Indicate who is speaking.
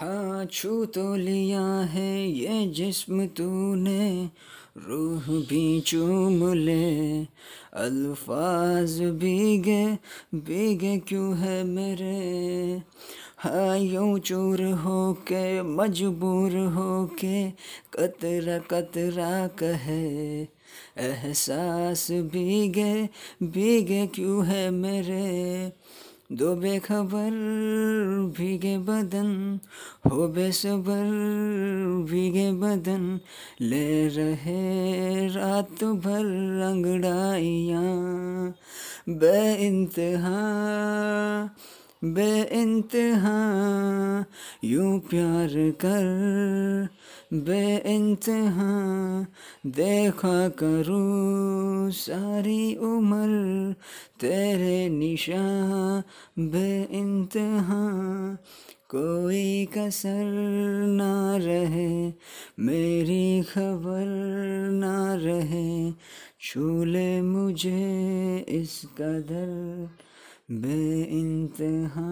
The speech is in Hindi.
Speaker 1: हाँ छू तो लिया है ये जिस्म तूने, रूह भी चूम ले, अल्फाज भीगे भीगे क्यों है मेरे? हाँ यूँ चूर हो के मजबूर हो के कतरा कतरा कहे, एहसास भीगे भीगे क्यों है मेरे? दो बेखबर भीगे बदन, हो बेसबर भीगे बदन। ले रहे रात भर रंगड़ाइयाँ, बे इंतहा बे इंतहा यूँ प्यार कर बे इंतहा देखा करूँ सारी उम्र तेरे निशा बे इंतहा कोई कसर ना रहे, मेरी खबर ना रहे छूले मुझे इस कदर। बे इंतहा